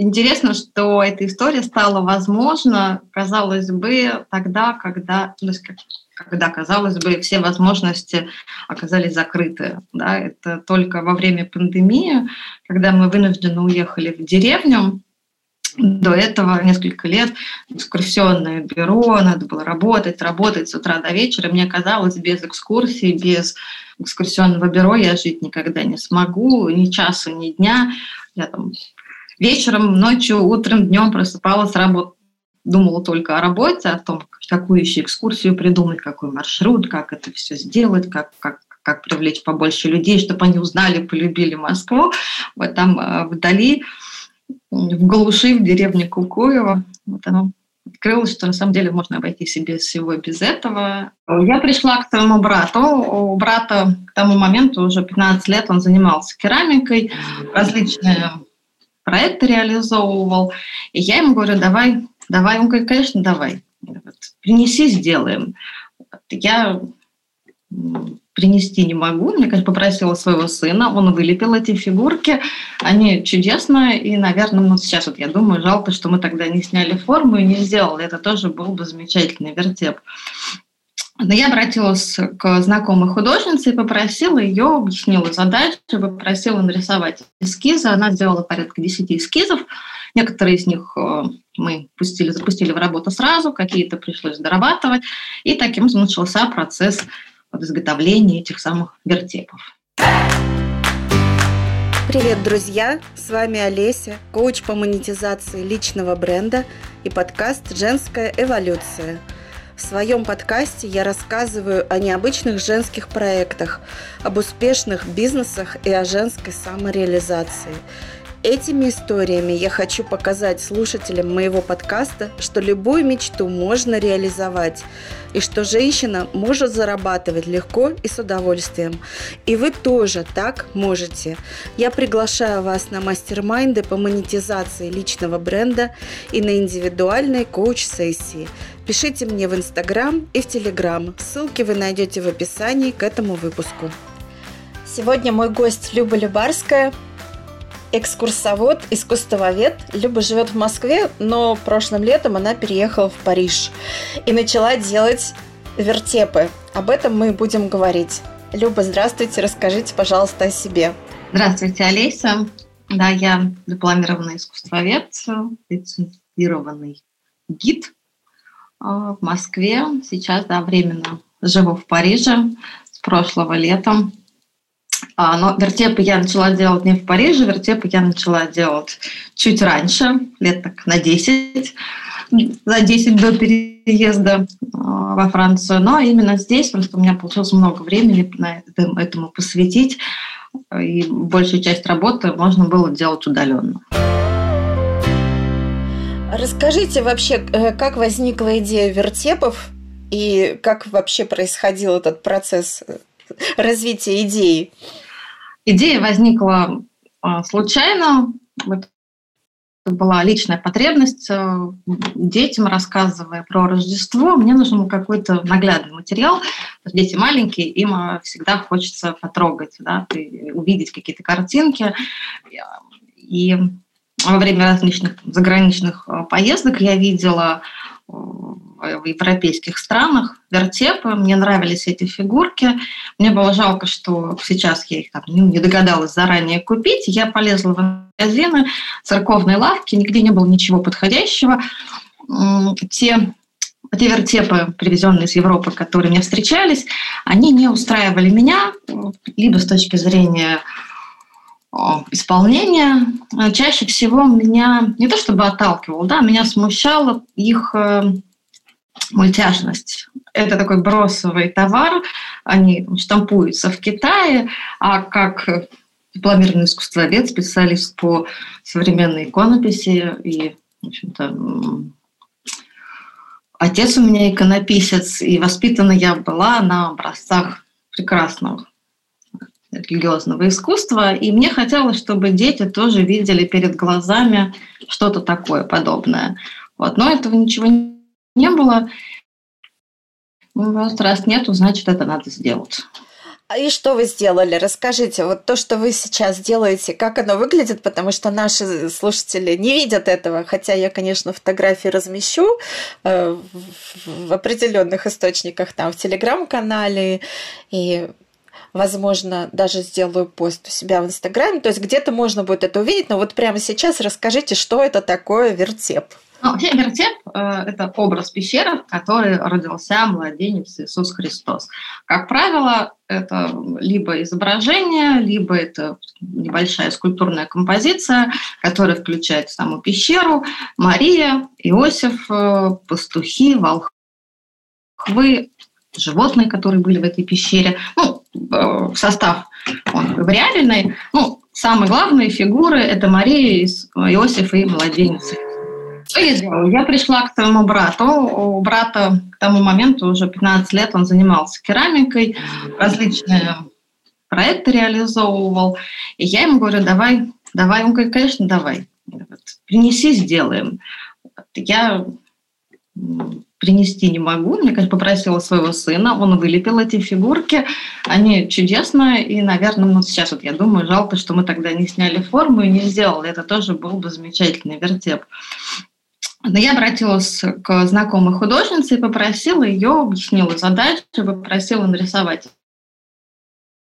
интересно, что эта история стала возможна, казалось бы, тогда, когда, то есть, когда, казалось бы, все возможности оказались закрыты. Да? Это только во время пандемии, когда мы вынуждены уехали в деревню, до этого несколько лет экскурсионное бюро, надо было работать, работать с утра до вечера. Мне казалось, без экскурсий, без экскурсионного бюро я жить никогда не смогу, ни часа, ни дня. Я там вечером, ночью, утром, днем просыпалась, работать думала только о работе, о том, какую еще экскурсию придумать, какой маршрут, как это все сделать, как, как, как привлечь побольше людей, чтобы они узнали, полюбили Москву. Вот там э, вдали, в глуши, в деревне Кукуево, вот оно открылось, что на самом деле можно обойтись и без всего, без этого. Я пришла к своему брату. У брата к тому моменту уже 15 лет он занимался керамикой, различные проекты реализовывал. И я ему говорю, давай, давай. Он говорит, конечно, давай. Принеси, сделаем. Я принести не могу. Мне, конечно, попросила своего сына, он вылепил эти фигурки, они чудесные, и, наверное, ну, сейчас вот я думаю, жалко, что мы тогда не сняли форму и не сделали, это тоже был бы замечательный вертеп. Но я обратилась к знакомой художнице и попросила ее, объяснила задачу, попросила нарисовать эскизы. Она сделала порядка 10 эскизов. Некоторые из них э, мы пустили, запустили в работу сразу, какие-то пришлось дорабатывать. И таким начался процесс вот изготовления этих самых вертепов. Привет, друзья! С вами Олеся, коуч по монетизации личного бренда и подкаст «Женская эволюция». В своем подкасте я рассказываю о необычных женских проектах, об успешных бизнесах и о женской самореализации – Этими историями я хочу показать слушателям моего подкаста, что любую мечту можно реализовать, и что женщина может зарабатывать легко и с удовольствием. И вы тоже так можете. Я приглашаю вас на мастер-майнды по монетизации личного бренда и на индивидуальные коуч-сессии. Пишите мне в Инстаграм и в Телеграм. Ссылки вы найдете в описании к этому выпуску. Сегодня мой гость Люба Любарская – экскурсовод, искусствовед. Люба живет в Москве, но прошлым летом она переехала в Париж и начала делать вертепы. Об этом мы будем говорить. Люба, здравствуйте, расскажите, пожалуйста, о себе. Здравствуйте, Олеся. Да, я дипломированный искусствовед, лицензированный гид а, в Москве. Сейчас, да, временно живу в Париже с прошлого лета. А, но вертепы я начала делать не в Париже, вертепы я начала делать чуть раньше, лет так на 10, за 10 до переезда а, во Францию. Но именно здесь просто у меня получилось много времени на этому посвятить, и большую часть работы можно было делать удаленно. Расскажите вообще, э, как возникла идея вертепов и как вообще происходил этот процесс развития идеи? Идея возникла а, случайно. Это была личная потребность. Э, детям, рассказывая про Рождество, мне нужен какой-то наглядный материал. Дети маленькие, им а, всегда хочется потрогать, да, увидеть какие-то картинки. И во время различных заграничных а, поездок я видела в европейских странах, вертепы. Мне нравились эти фигурки. Мне было жалко, что сейчас я их там не догадалась заранее купить. Я полезла в магазины, церковные лавки, нигде не было ничего подходящего. Те те вертепы, привезенные из Европы, которые мне встречались, они не устраивали меня, либо с точки зрения исполнения. Чаще всего меня не то чтобы отталкивал, да, меня смущало их э, мультяшность. Это такой бросовый товар, они штампуются в Китае, а как дипломированный искусствовед, специалист по современной иконописи и, в общем-то, отец у меня иконописец, и воспитана я была на образцах прекрасного религиозного искусства, и мне хотелось, чтобы дети тоже видели перед глазами что-то такое подобное. Вот. Но этого ничего не было. Ну, раз нету, значит, это надо сделать. А и что вы сделали? Расскажите, вот то, что вы сейчас делаете, как оно выглядит, потому что наши слушатели не видят этого, хотя я, конечно, фотографии размещу э, в определенных источниках, там, в телеграм-канале и возможно, даже сделаю пост у себя в Инстаграме. То есть где-то можно будет это увидеть, но вот прямо сейчас расскажите, что это такое вертеп. Ну, вертеп э, – это образ пещеры, в которой родился младенец Иисус Христос. Как правило, это либо изображение, либо это небольшая скульптурная композиция, которая включает саму пещеру, Мария, Иосиф, э, пастухи, волхвы, животные, которые были в этой пещере. Ну, состав он реальный. Ну, самые главные фигуры – это Мария, Иосиф и младенец я сделала? Я пришла к своему брату. У брата к тому моменту уже 15 лет он занимался керамикой, различные проекты реализовывал. И я ему говорю, давай, давай. Он говорит, конечно, давай. Принеси, сделаем. Я принести не могу. Мне, конечно, попросила своего сына, он вылепил эти фигурки. Они чудесные, и, наверное, ну, сейчас вот я думаю, жалко, что мы тогда не сняли форму и не сделали. Это тоже был бы замечательный вертеп. Но я обратилась к знакомой художнице и попросила ее, объяснила задачу, попросила нарисовать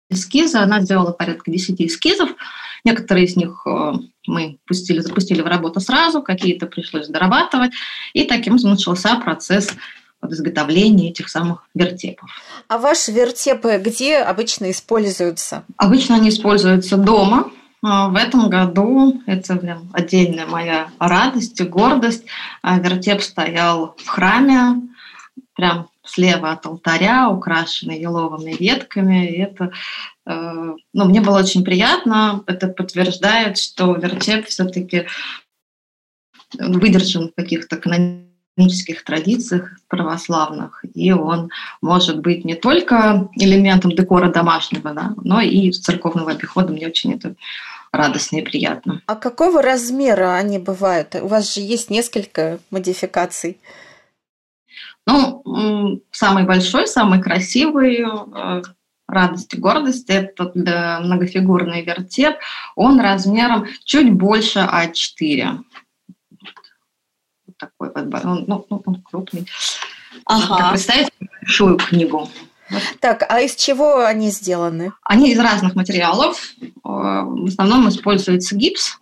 эскизы. Она сделала порядка 10 эскизов. Некоторые из них э, мы пустили, запустили в работу сразу, какие-то пришлось дорабатывать. И таким начался процесс вот изготовления этих самых вертепов. А ваши вертепы где обычно используются? Обычно они используются дома, а, в этом году это прям отдельная моя радость и гордость. А, вертеп стоял в храме, прям слева от алтаря, украшенный еловыми ветками. И это, э, ну, мне было очень приятно. Это подтверждает, что вертеп все-таки выдержан в каких-то канонических традициях православных, и он может быть не только элементом декора домашнего, да, но и церковного обихода. Мне очень это радостно и приятно. А какого размера они бывают? У вас же есть несколько модификаций. Ну, самый большой, самый красивый э, радость и гордость – это многофигурный вертеп. Он размером чуть больше А4 такой вот, он, ну, ну, он крупный. Ага. Представить большую книгу. Так, а из чего они сделаны? Они из разных материалов. Э, в основном используется гипс,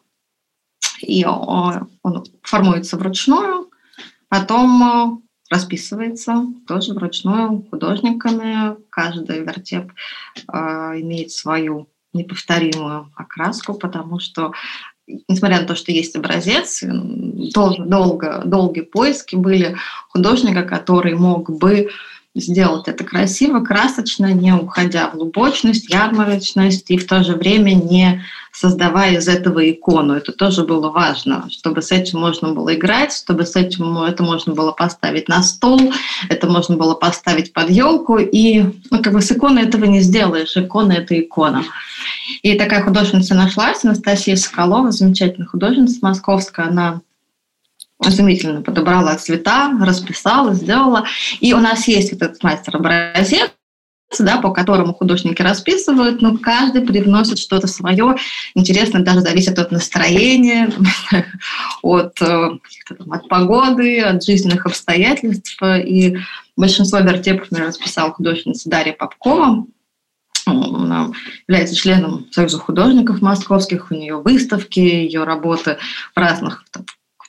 и э, он формуется вручную, потом расписывается тоже вручную художниками. Каждый вертеп имеет свою неповторимую окраску, потому что несмотря на то, что есть образец, дол- долго, долгие поиски были художника, который мог бы сделать это красиво, красочно, не уходя в глубочность, ярмарочность и в то же время не создавая из этого икону. Это тоже было важно, чтобы с этим можно было играть, чтобы с этим это можно было поставить на стол, это можно было поставить под елку, и ну, как бы с иконой этого не сделаешь. Икона – это икона. И такая художница нашлась, Анастасия Соколова, замечательная художница московская, она изумительно подобрала цвета, расписала, сделала. И у нас есть вот этот мастер-образец, да, по которому художники расписывают, но каждый привносит что-то свое. Интересно, даже зависит от настроения, от, э, от погоды, от жизненных обстоятельств. И большинство вертепов например, расписала художница Дарья Попкова. Она является членом Союза художников московских, у нее выставки, ее работы в разных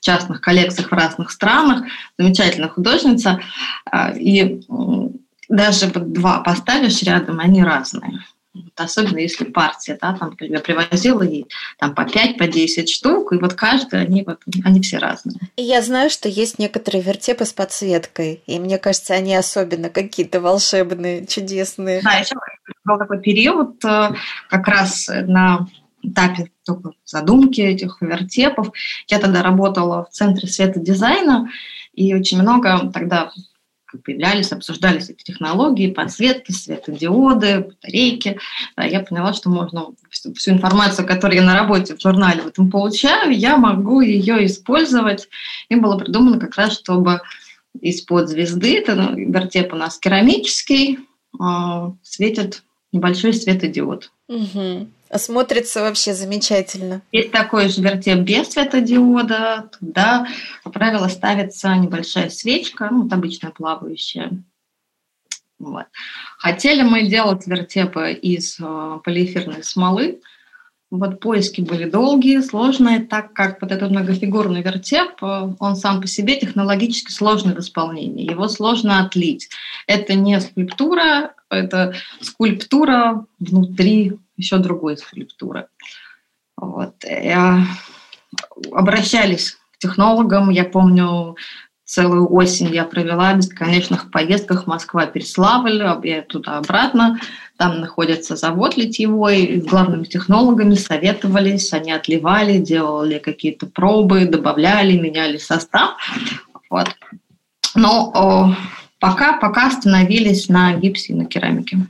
частных коллекциях в разных странах, замечательная художница. А, и даже два поставишь рядом, они разные. Особенно если партия, да, там я привозила ей там по 5, по 10 штук, и вот каждый, они, вот, они все разные. И я знаю, что есть некоторые вертепы с подсветкой, и мне кажется, они особенно какие-то волшебные, чудесные. Да, еще был такой период э, как раз на этапе только задумки этих вертепов. Я тогда работала в Центре света дизайна, и очень много тогда появлялись, обсуждались эти технологии, подсветки, светодиоды, батарейки. Я поняла, что можно всю, информацию, которую я на работе в журнале в этом получаю, я могу ее использовать. И было придумано как раз, чтобы из-под звезды, это ну, вертеп у нас керамический, э, светит небольшой светодиод. Угу. Смотрится вообще замечательно. Есть такой же вертеп без светодиода. Туда, как правило, ставится небольшая свечка, ну, обычная плавающая. Вот. Хотели мы делать вертепы из э, полиэфирной смолы. Вот поиски были долгие, сложные, так как вот этот многофигурный вертеп, э, он сам по себе технологически сложный в исполнении. Его сложно отлить. Это не скульптура, это скульптура внутри еще другой скульптуры. Вот. И обращались к технологам. Я помню, целую осень я провела в бесконечных поездках Москва-Переславль, я туда-обратно. Там находится завод литьевой, с главными технологами советовались, они отливали, делали какие-то пробы, добавляли, меняли состав. Вот. Но о, пока, пока остановились на гипсе и на керамике.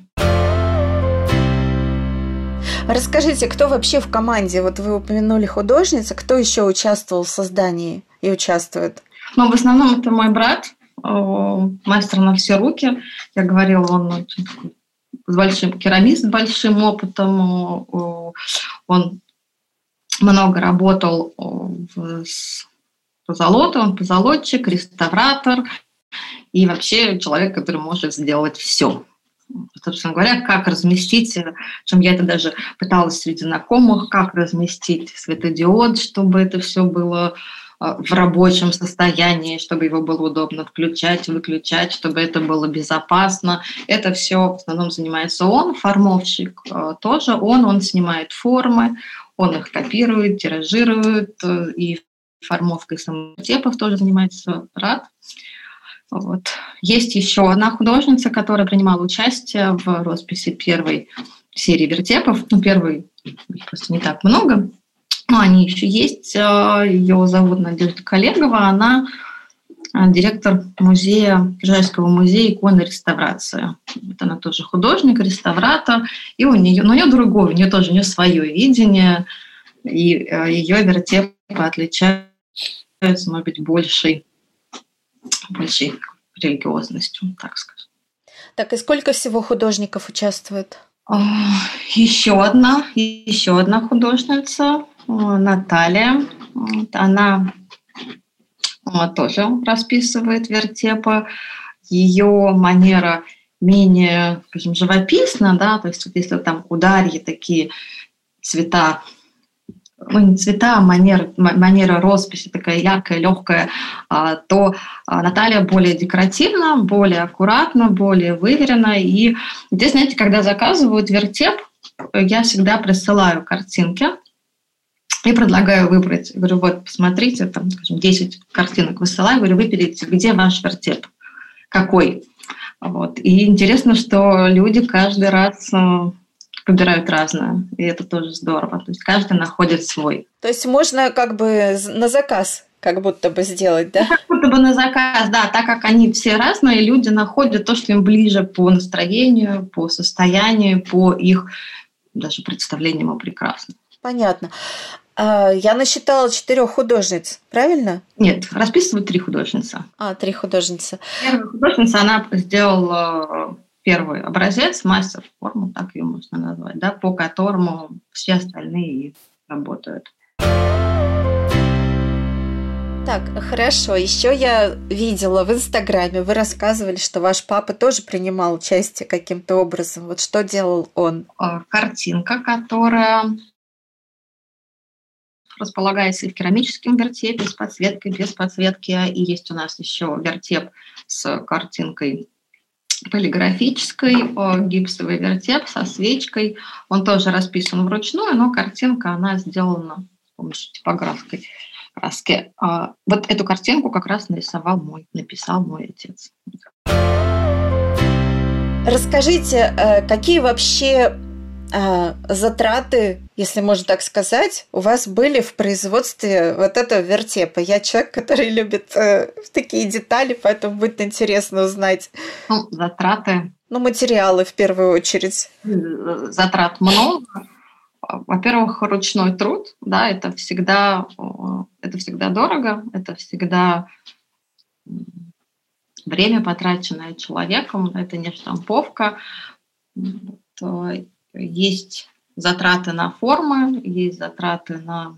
Расскажите, кто вообще в команде? Вот вы упомянули художница, кто еще участвовал в создании и участвует? Ну, в основном это мой брат, мастер на все руки. Я говорила, он очень с большим керамист с большим опытом. Он много работал с позолотой, он позолотчик, реставратор и вообще человек, который может сделать все собственно говоря, как разместить, чем я это даже пыталась среди знакомых, как разместить светодиод, чтобы это все было а, в рабочем состоянии, чтобы его было удобно включать, выключать, чтобы это было безопасно. Это все в основном занимается он, формовщик а, тоже он, он снимает формы, он их копирует, тиражирует, э, и формовкой самотепов тоже занимается рад. Вот. Есть еще одна художница, которая принимала участие в росписи первой серии вертепов. Ну, первой просто не так много, но они еще есть. Э, Ее зовут Надежда Коллегова. Она э, директор музея, Киржайского музея иконы реставрации. Вот она тоже художник, реставратор, и у нее, но у нее другое, у нее тоже у нее свое видение, и э, ее вертепы отличаются, может быть, большей большей религиозностью, так скажем. Так, и сколько всего художников участвует? Еще одна, еще одна художница, Наталья. Она тоже расписывает вертепы. Ее манера менее, скажем, живописна, да, то есть вот если там ударье такие цвета ну, не цвета, а манера, манера росписи такая яркая, легкая, а, то а, Наталья более декоративна, более аккуратна, более выверена. И здесь, знаете, когда заказывают вертеп, я всегда присылаю картинки и предлагаю выбрать. Говорю, вот, посмотрите, там, скажем, 10 картинок высылаю, говорю, выберите, где ваш вертеп, какой. Вот. И интересно, что люди каждый раз э, выбирают разное, и это тоже здорово. То есть каждый находит свой. То есть можно как бы на заказ как будто бы сделать, да? Как будто бы на заказ, да, так как они все разные, люди находят то, что им ближе по настроению, по состоянию, по их даже представлениям о прекрасном. Понятно. А, я насчитала четырех художниц, правильно? Нет, расписывают три художницы. А, три художницы. Первая художница, она сделала первый образец, мастер форму, так ее можно назвать, да, по которому все остальные работают. Так, хорошо. Еще я видела в Инстаграме, вы рассказывали, что ваш папа тоже принимал участие каким-то образом. Вот что делал он? А, картинка, которая располагается и в керамическом вертепе с подсветкой, без подсветки. И есть у нас еще вертеп с картинкой полиграфической, гипсовый вертеп со свечкой. Он тоже расписан вручную, но картинка, она сделана с помощью типографской краски. А, вот эту картинку как раз нарисовал мой, написал мой отец. Расскажите, э, какие вообще затраты если можно так сказать, у вас были в производстве вот этого вертепа. Я человек, который любит э, такие детали, поэтому будет интересно узнать. Ну, затраты. Ну, материалы в первую очередь. Затрат много. Во-первых, ручной труд, да, это всегда, это всегда дорого, это всегда время, потраченное человеком, это не штамповка. Есть затраты на формы, есть затраты на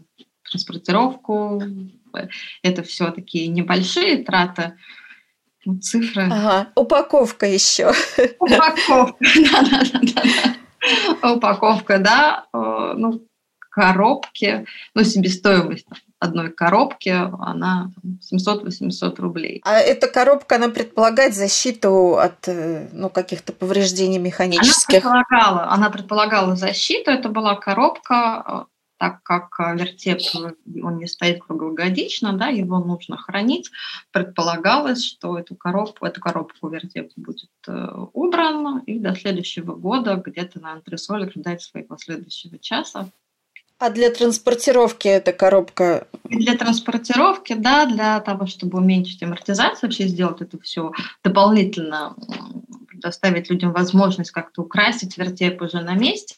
транспортировку. Это все такие небольшие траты, ну, цифры. Ага, упаковка еще. Упаковка, да-да-да. Упаковка, да. Э, ну, коробки, ну, себестоимость одной коробки, она 700-800 рублей. А эта коробка, она предполагает защиту от э, ну, каких-то повреждений механических? Она предполагала, она предполагала защиту. Это была коробка, э, так как э, вертеп, он не стоит круглогодично, да, его нужно хранить. Предполагалось, что эту коробку, эту коробку вертеп будет убран, и до следующего года где-то на антресолях ждать своего следующего часа. А для транспортировки эта коробка? Для транспортировки, да, для того, чтобы уменьшить амортизацию, вообще сделать это все дополнительно, предоставить людям возможность как-то украсить вертеп уже на месте.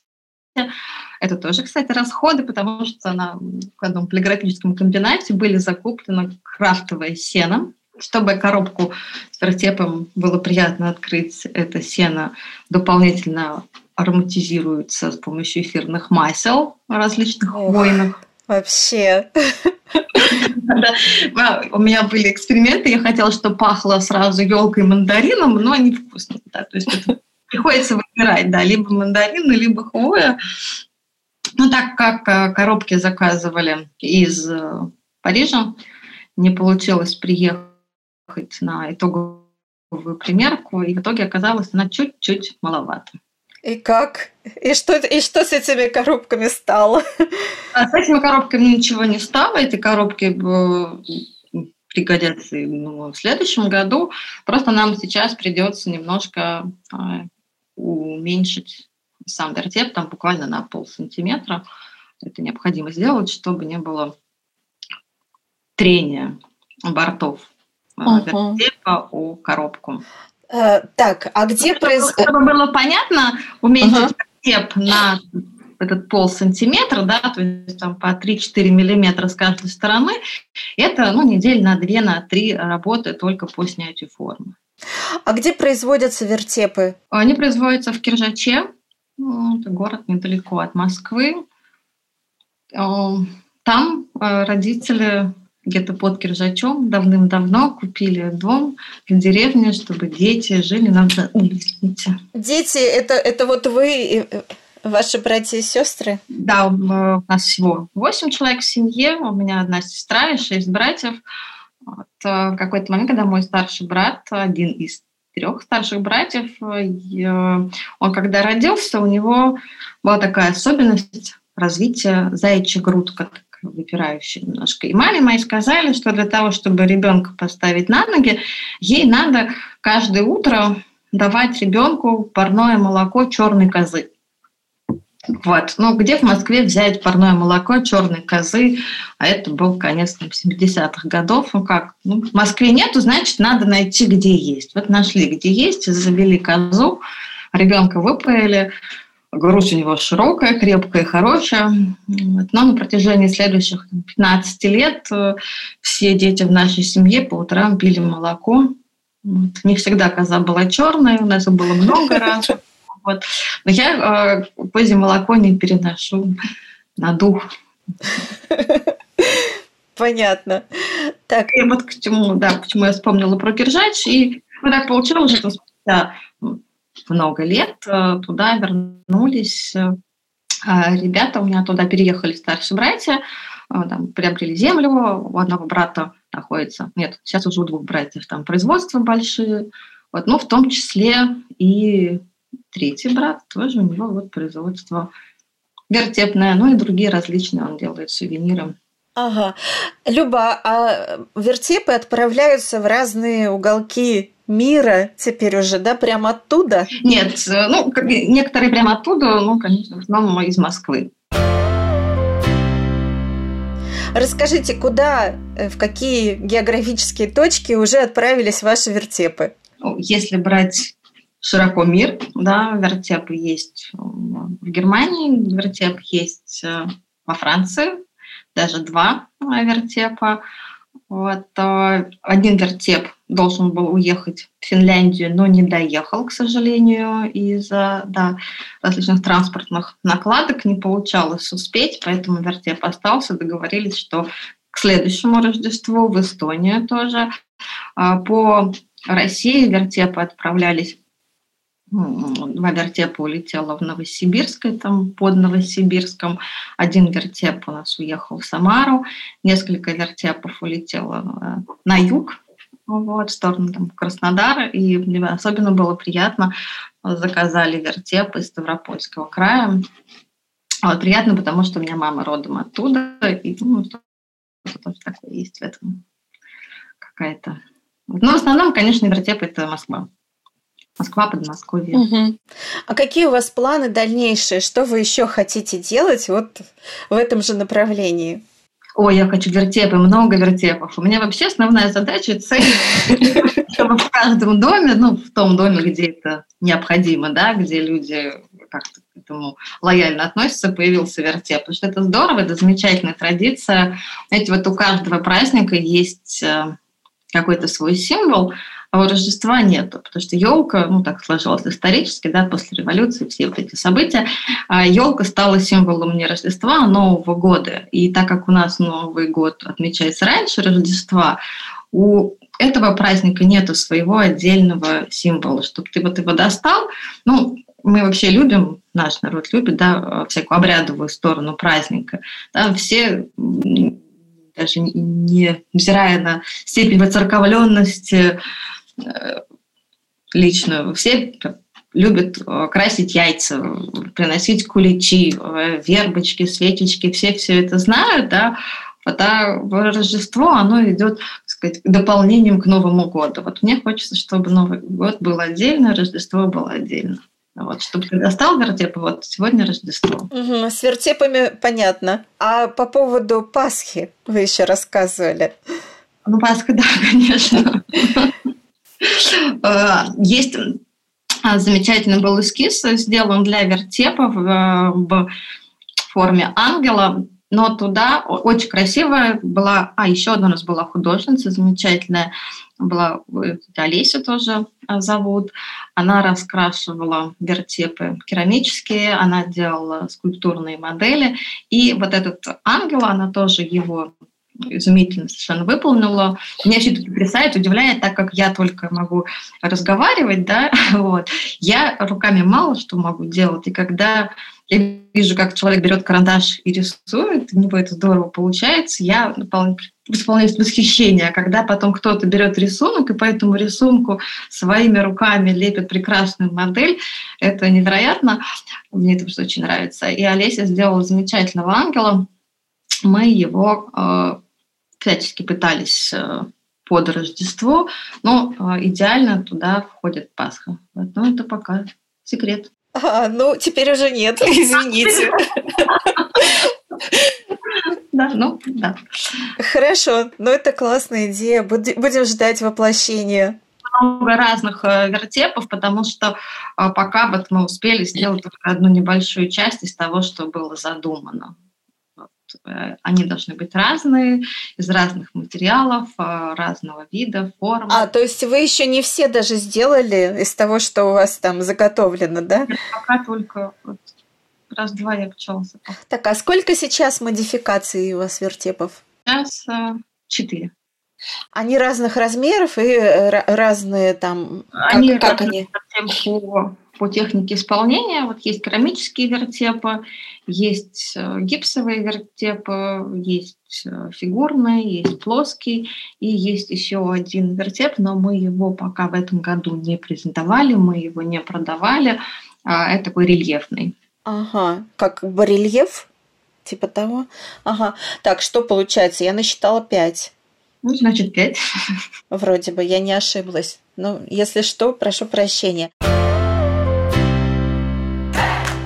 Это тоже, кстати, расходы, потому что на одном полиграфическом комбинате были закуплены крафтовое сено, чтобы коробку с вертепом было приятно открыть, это сено дополнительно ароматизируется с помощью эфирных масел различных Ох, хвойных. Вообще. У меня были эксперименты, я хотела, чтобы пахло сразу елкой и мандарином, но они вкусные. Да, то есть приходится выбирать, да, либо мандарины, либо хвоя. Ну, так как э, коробки заказывали из э, Парижа, не получилось приехать на итоговую примерку, и в итоге оказалось она чуть-чуть маловато. И как? И что, и что с этими коробками стало? А с этими коробками ничего не стало. Эти коробки э, пригодятся ну, в следующем году. Просто нам сейчас придется немножко э, уменьшить сам вертеп, там буквально на пол сантиметра. Это необходимо сделать, чтобы не было трения бортов uh-huh. вертепа о коробку. Э, так, а где происходит... Чтобы было понятно, уменьшить uh-huh. на этот пол сантиметра, да, то есть там по 3-4 миллиметра с каждой стороны, это ну, недель на 2, на 3 работы только по снятию формы. А где производятся вертепы? Они производятся в Киржаче, это город недалеко от Москвы. Э, там э, родители где-то под Киржачом давным-давно купили дом в деревне, чтобы дети жили на улице. Дети, это, это вот вы, ваши братья и сестры? Да, у нас всего восемь человек в семье, у меня одна сестра и шесть братьев. Вот, э, в какой-то момент, когда мой старший брат, один из трех старших братьев, э, он когда родился, у него была такая особенность развития заячья грудка, выпирающая немножко. И маме моей сказали, что для того, чтобы ребенка поставить на ноги, ей надо каждое утро давать ребенку парное молоко черной козы. Вот. Ну, где в Москве взять парное молоко черной козы? А это был конец 70-х годов. Ну как? Ну, в Москве нету, значит, надо найти, где есть. Вот нашли, где есть, завели козу, ребенка выпаяли, грудь у него широкая, крепкая, хорошая. Но на протяжении следующих 15 лет э, все дети в нашей семье по утрам пили молоко. Вот. Не всегда коза была черная, у нас было много раз. Вот. Но я э, позднее молоко не переношу на дух. Понятно. Так. И вот к чему, да, почему я вспомнила про Киржач. И вот так получилось, что спустя много лет э, туда вернулись э, а ребята, у меня туда переехали старшие братья, э, там, приобрели землю, у одного брата находится, нет, сейчас уже у двух братьев там производства большие, вот, ну, в том числе и третий брат, тоже у него вот производство вертепное, ну и другие различные, он делает сувениры. Ага. Люба, а вертепы отправляются в разные уголки мира теперь уже, да, прямо оттуда? Нет, ну, некоторые прямо оттуда, ну, конечно, в основном из Москвы. Расскажите, куда, э, в какие географические точки уже отправились ваши вертепы? Если брать широко мир, да, вертепы есть в Германии, вертеп есть э, во Франции, даже два вертепа. Вот, э, один вертеп должен был уехать в Финляндию, но не доехал, к сожалению, из-за да, различных транспортных накладок не получалось успеть, поэтому вертеп остался. Договорились, что к следующему Рождеству в Эстонию тоже. А, по России вертепы отправлялись Два вертепа улетела в Новосибирск, там под Новосибирском. Один вертеп у нас уехал в Самару. Несколько вертепов улетело э, на юг, вот, в сторону там, Краснодара. И особенно было приятно, заказали вертеп из Ставропольского края. Вот, приятно, потому что у меня мама родом оттуда, и ну, что-то такое есть в этом какая-то. Но в основном, конечно, вертеп – это Москва. Москва, Подмосковье. Угу. А какие у вас планы дальнейшие? Что вы еще хотите делать вот в этом же направлении? Ой, я хочу вертепы, много вертепов. У меня вообще основная задача – цель, чтобы в каждом доме, ну, в том доме, где это необходимо, да, где люди как-то к этому лояльно относятся, появился вертеп. Потому что это здорово, это замечательная традиция. Знаете, вот у каждого праздника есть э, какой-то свой символ, а у Рождества нету, потому что елка, ну так сложилось исторически, да, после революции, все вот эти события, елка а стала символом не Рождества, а Нового года. И так как у нас Новый год отмечается раньше Рождества, у этого праздника нету своего отдельного символа, чтобы ты вот его достал. Ну, мы вообще любим, наш народ любит, да, всякую обрядовую сторону праздника. Да, все даже не взирая на степень воцерковленности лично все любят э, красить яйца, приносить куличи, э, вербочки, свечечки, все все это знают, да, а Рождество, оно идет, так сказать, дополнением к Новому году. Вот мне хочется, чтобы Новый год был отдельно, Рождество было отдельно. Вот, чтобы ты достал вертепы, вот сегодня Рождество. Угу, с вертепами понятно. А по поводу Пасхи вы еще рассказывали. Ну, Пасха, да, конечно. Э, есть э, замечательный был эскиз, сделан для вертепа в, в форме ангела, но туда очень красивая была, а еще одна у нас была художница замечательная, была Олеся тоже э, зовут, она раскрашивала вертепы керамические, она делала скульптурные модели, и вот этот ангел, она тоже его изумительно совершенно выполнила. Меня все это потрясает, удивляет, так как я только могу разговаривать, да, вот. Я руками мало что могу делать, и когда я вижу, как человек берет карандаш и рисует, у него это здорово получается, я исполняюсь восхищения. А когда потом кто-то берет рисунок и по этому рисунку своими руками лепит прекрасную модель, это невероятно. Мне это очень нравится. И Олеся сделала замечательного ангела. Мы его э, всячески пытались э, под Рождество, но э, идеально туда входит Пасха. Но это пока секрет. А, ну, теперь уже нет, извините. Да, ну, да. Хорошо, ну это классная идея. Будем ждать воплощения много разных э, вертепов, потому что пока вот мы успели сделать только одну небольшую часть из того, что было задумано. Э, они должны быть разные, из разных материалов, э, разного вида, формы. А, то есть вы еще не все даже сделали из того, что у вас там заготовлено, да? Пока только вот раз-два я пчелся. Так, а сколько сейчас модификаций у вас вертепов? Сейчас э, четыре. Они разных размеров и разные там... Они как, как они? По по технике исполнения. Вот есть керамические вертепы, есть э, гипсовые вертепы, есть э, фигурные, есть плоский, и есть еще один вертеп, но мы его пока в этом году не презентовали, мы его не продавали. А, это такой рельефный. Ага, как барельеф? Типа того? Ага. Так, что получается? Я насчитала пять. Ну, значит, пять. Вроде бы, я не ошиблась. Ну, если что, прошу прощения.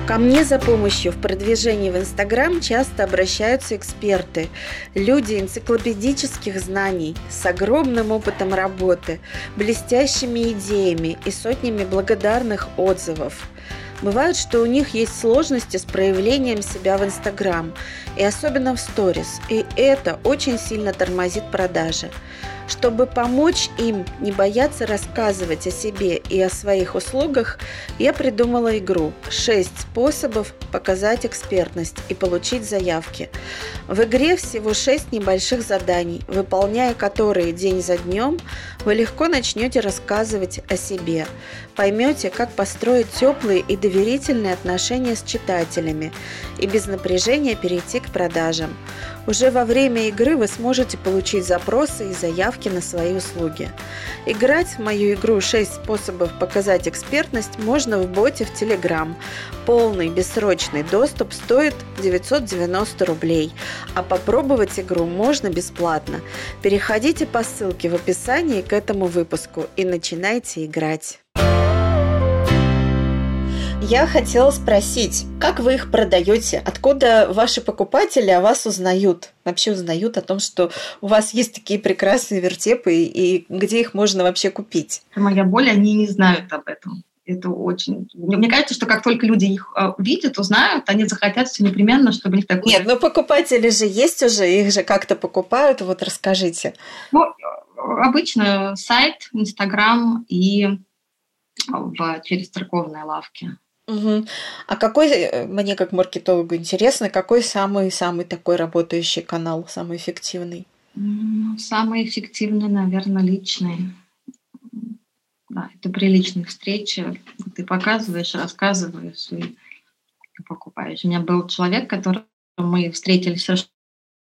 Ко мне за помощью в продвижении в Инстаграм часто обращаются эксперты, люди энциклопедических знаний, с огромным опытом работы, блестящими идеями и сотнями благодарных отзывов. Бывает, что у них есть сложности с проявлением себя в Инстаграм, и особенно в сторис, и это очень сильно тормозит продажи. Чтобы помочь им не бояться рассказывать о себе и о своих услугах, я придумала игру «6 способов показать экспертность и получить заявки». В игре всего 6 небольших заданий, выполняя которые день за днем, вы легко начнете рассказывать о себе. Поймете, как построить теплые и доверительные отношения с читателями и без напряжения перейти к продажам. Уже во время игры вы сможете получить запросы и заявки на свои услуги. Играть в мою игру 6 способов показать экспертность можно в боте в Telegram. Полный бессрочный доступ стоит 990 рублей, а попробовать игру можно бесплатно. Переходите по ссылке в описании к этому выпуску и начинайте играть. Я хотела спросить, как вы их продаете? Откуда ваши покупатели о вас узнают? Вообще узнают о том, что у вас есть такие прекрасные вертепы и где их можно вообще купить? Моя боль, они не знают об этом. Это очень... Мне кажется, что как только люди их а, увидят, узнают, они захотят все непременно, чтобы их такое... Нет, но покупатели же есть уже, их же как-то покупают. Вот расскажите. Ну, обычно сайт, Инстаграм и в, через церковные лавки. Угу. А какой, э, мне как маркетологу интересно, какой самый-самый такой работающий канал, самый эффективный? Самый эффективный, наверное, личный. Да, это при личной встрече. Ты показываешь, рассказываешь и покупаешь. У меня был человек, который мы встретились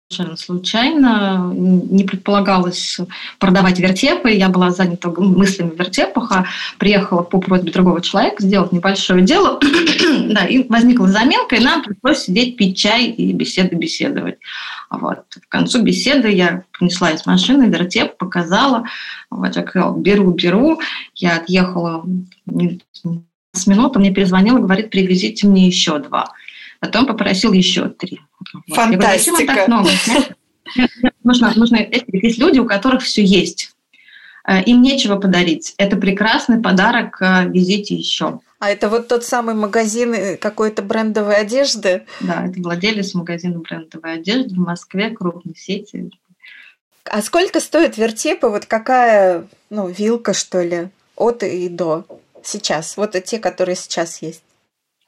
совершенно случайно. Не предполагалось продавать вертепы. Я была занята мыслями в вертепах, а приехала по просьбе другого человека сделать небольшое дело. да, и возникла заминка, и нам пришлось сидеть, пить чай и беседы беседовать. Вот. К концу беседы я принесла из машины вертеп, показала. Вот, я сказала, беру, беру. Я отъехала 15 минут, он мне перезвонил и говорит, привезите мне еще два. Потом попросил еще три. Фантастика. так много? Нужно, нужно, есть люди, у которых все есть. Э, им нечего подарить. Это прекрасный подарок, э, везите еще. А это вот тот самый магазин э, какой-то брендовой одежды? Да, это владелец магазина брендовой одежды в Москве, крупной сети. А сколько стоит вертепы? Вот какая, ну, вилка, что ли, от и до сейчас? Вот те, которые сейчас есть.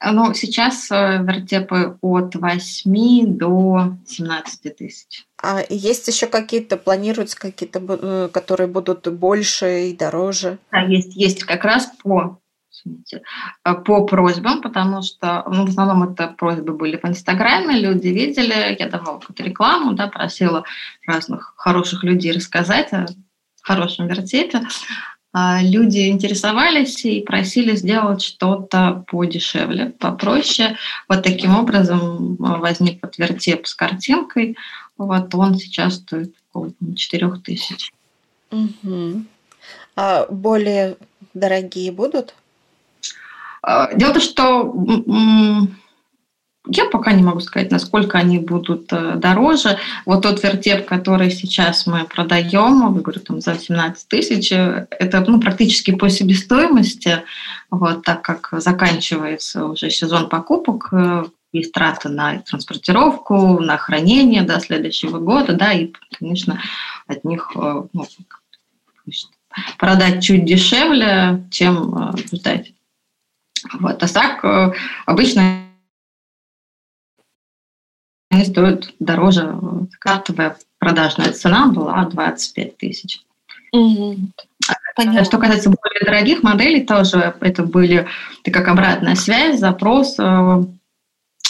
Ну, сейчас э, вертепы от 8 до 17 тысяч. А есть еще какие-то, планируются какие-то, э, которые будут больше и дороже? Да, есть, есть как раз по извините, э, по просьбам, потому что ну, в основном это просьбы были в Инстаграме, люди видели, я давала какую-то рекламу, да, просила разных хороших людей рассказать о хорошем вертепе. А, люди интересовались и просили сделать что-то подешевле, попроще. Вот таким образом а, возник вот вертеп с картинкой. Вот он сейчас стоит около 4 тысяч. Угу. А более дорогие будут? А, дело в том, что я пока не могу сказать, насколько они будут э, дороже. Вот тот вертеп, который сейчас мы продаем, я говорю, там за 17 тысяч, э, это ну, практически по себестоимости, вот, так как заканчивается уже сезон покупок, э, есть траты на транспортировку, на хранение до следующего года, да, и, конечно, от них ну, продать чуть дешевле, чем ждать. Вот. А так обычно они стоят дороже. Картовая продажная цена была 25 тысяч. Угу. Понятно. Что касается более дорогих моделей, тоже это были это как обратная связь, запрос э,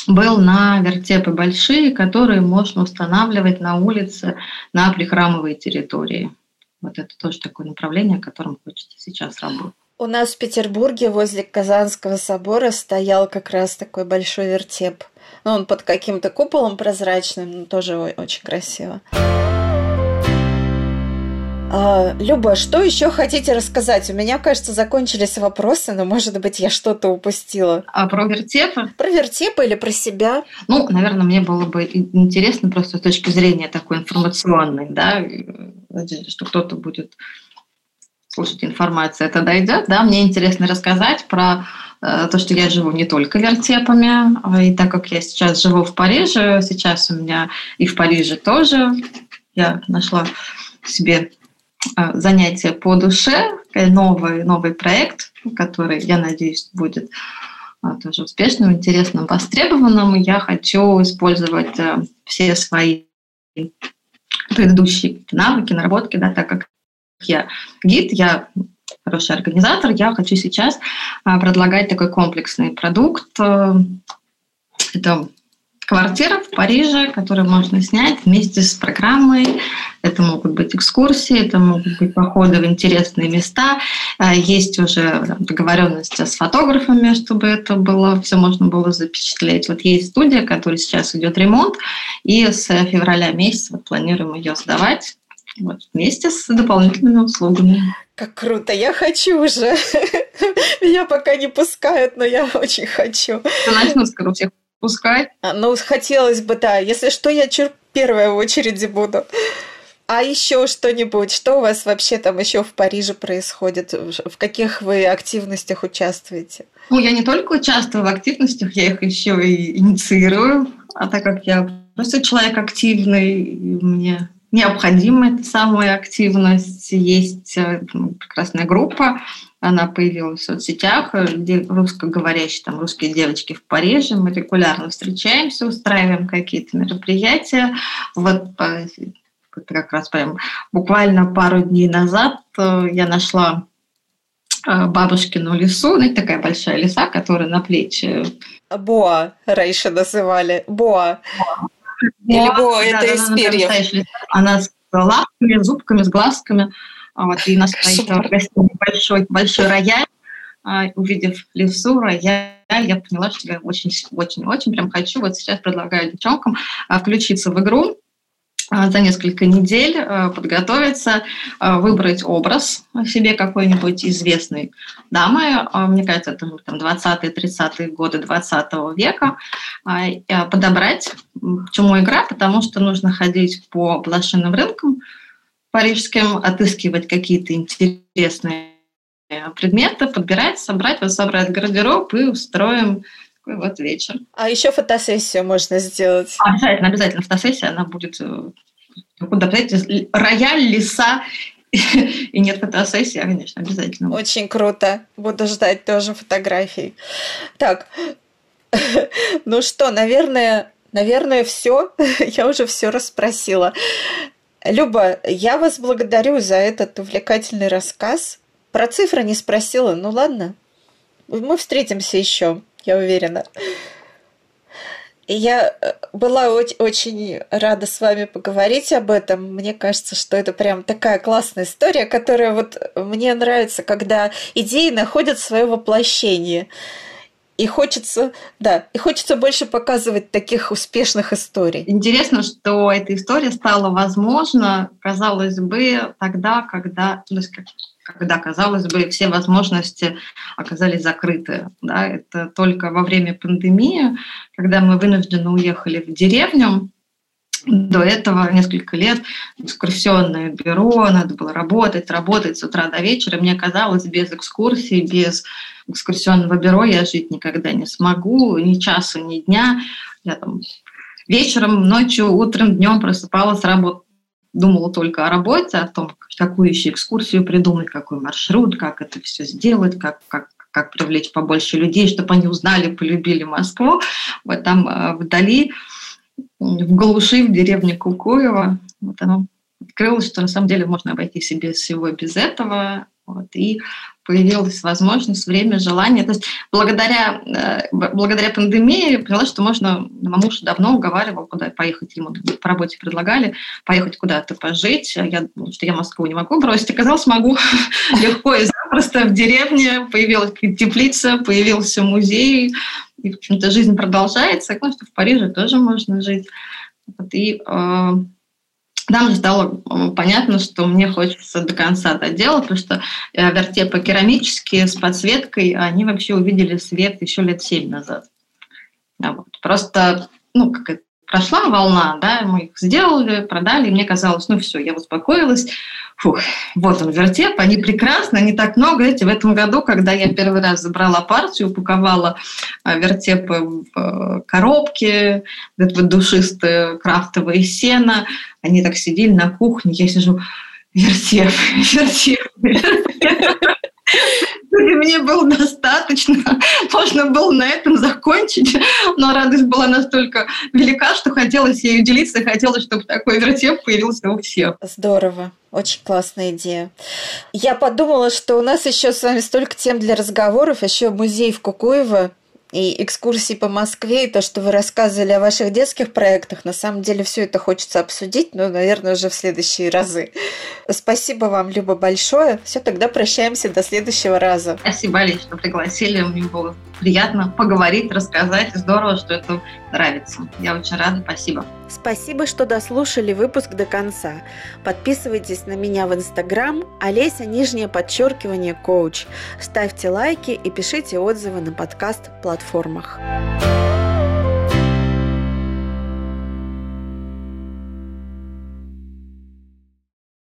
был на вертепы большие, которые можно устанавливать на улице на прихрамовой территории. Вот это тоже такое направление, которым хочется сейчас работать. У нас в Петербурге возле Казанского собора стоял как раз такой большой вертеп. Ну, он под каким-то куполом прозрачным, но тоже очень красиво. А, Люба, что еще хотите рассказать? У меня, кажется, закончились вопросы, но, может быть, я что-то упустила. А про вертепы? Про вертепы или про себя? Ну, наверное, мне было бы интересно просто с точки зрения такой информационной, да, что кто-то будет слушать информацию, это дойдет, да, мне интересно рассказать про то, что я живу не только вертепами, и так как я сейчас живу в Париже, сейчас у меня и в Париже тоже я нашла себе занятие по душе, новый, новый проект, который, я надеюсь, будет тоже успешным, интересным, востребованным. Я хочу использовать все свои предыдущие навыки, наработки, да, так как я гид, я хороший организатор, я хочу сейчас а, предлагать такой комплексный продукт. Э, это квартира в Париже, которую можно снять вместе с программой. Это могут быть экскурсии, это могут быть походы в интересные места. А, есть уже договоренности с фотографами, чтобы это было, все можно было запечатлеть. Вот есть студия, которая сейчас идет ремонт, и с февраля месяца вот планируем ее сдавать вот, вместе с дополнительными услугами. Как круто, я хочу уже. Меня пока не пускают, но я очень хочу. Я начну скоро всех пускать. А, ну, хотелось бы, да. Если что, я чур первая в очереди буду. А еще что-нибудь? Что у вас вообще там еще в Париже происходит? В каких вы активностях участвуете? Ну, я не только участвую в активностях, я их еще и инициирую. А так как я просто человек активный, мне необходима эта самая активность. Есть э, ну, прекрасная группа она появилась в соцсетях, где русскоговорящие, там, русские девочки в Париже. Мы регулярно встречаемся, устраиваем какие-то мероприятия. Вот как раз прям буквально пару дней назад э, я нашла э, бабушкину лесу, знаете, такая большая леса, которая на плечи. Боа раньше называли. Боа. Или боа, это да, из да, перьев. Она с лапками, зубками, с глазками. Вот, и нас стоит в гостиной большой, большой рояль. А, увидев лесу, рояль, я поняла, что я очень-очень-очень прям хочу. Вот сейчас предлагаю девчонкам а, включиться в игру, а, за несколько недель подготовиться, выбрать образ себе какой-нибудь известной дамы. Мне кажется, это там, 20-30-е годы 20 века. Подобрать, почему игра, потому что нужно ходить по блошиным рынкам, парижским, отыскивать какие-то интересные предметы, подбирать, собрать, вот собрать гардероб и устроим такой вот вечер. А еще фотосессию можно сделать. Обязательно, обязательно фотосессия, она будет э, куда, знаете, рояль, леса и нет фотосессии, конечно, обязательно. Очень круто. Буду ждать тоже фотографий. Так, ну что, наверное, наверное, все. Я уже все расспросила. Люба, я вас благодарю за этот увлекательный рассказ. Про цифры не спросила, ну ладно. Мы встретимся еще, я уверена. Я э, была очень рада с вами поговорить об этом. Мне кажется, что это прям такая классная история, которая вот мне нравится, когда идеи находят свое воплощение. И хочется, да, и хочется больше показывать таких успешных историй. Интересно, что эта история стала возможна, казалось бы, тогда, когда, то есть, когда, казалось бы, все возможности оказались закрыты. Да? Это только во время пандемии, когда мы вынуждены уехали в деревню, до этого несколько лет экскурсионное бюро, надо было работать, работать с утра до вечера. Мне казалось, без экскурсий, без экскурсионного бюро я жить никогда не смогу, ни часа, ни дня. Я там вечером, ночью, утром, днем просыпалась, работать думала только о работе, о том, какую еще экскурсию придумать, какой маршрут, как это все сделать, как, как, как привлечь побольше людей, чтобы они узнали, полюбили Москву. Вот там э, вдали в глуши, в деревне Кукуева. Вот оно открылось, что на самом деле можно обойтись и без всего, без этого. Вот, и появилась возможность, время, желание. То есть благодаря, э, благодаря пандемии поняла, что можно, мой муж давно уговаривал, куда поехать, ему по работе предлагали поехать куда-то пожить. А я думала, что я Москву не могу бросить. Оказалось, могу легко и запросто в деревне. Появилась теплица, появился музей, и, в общем-то, жизнь продолжается. Я что в Париже тоже можно жить. И э, там же стало понятно, что мне хочется до конца доделать, потому что э, вертепы керамические с подсветкой, они вообще увидели свет еще лет семь назад. Вот. Просто, ну, как это, прошла волна, да, мы их сделали, продали, и мне казалось, ну все, я успокоилась, Фух, вот он, вертеп, они прекрасны, не так много. Эти в этом году, когда я первый раз забрала партию, упаковала э, вертепы в э, коробке, это вот душистые крафтовые сена, они так сидели на кухне, я сижу, вертеп, вертеп, вертеп мне было достаточно. Можно было на этом закончить. Но радость была настолько велика, что хотелось ею делиться, хотелось, чтобы такой вертеп появился у всех. Здорово. Очень классная идея. Я подумала, что у нас еще с вами столько тем для разговоров. Еще музей в Кукуево и экскурсии по Москве, и то, что вы рассказывали о ваших детских проектах. На самом деле все это хочется обсудить, но, наверное, уже в следующие разы. Спасибо вам, Люба, большое. Все, тогда прощаемся до следующего раза. Спасибо, Али, что пригласили. Мне было приятно поговорить, рассказать. Здорово, что это нравится. Я очень рада. Спасибо. Спасибо, что дослушали выпуск до конца. Подписывайтесь на меня в Инстаграм, Олеся, нижнее подчеркивание, коуч. Ставьте лайки и пишите отзывы на подкаст-платформах.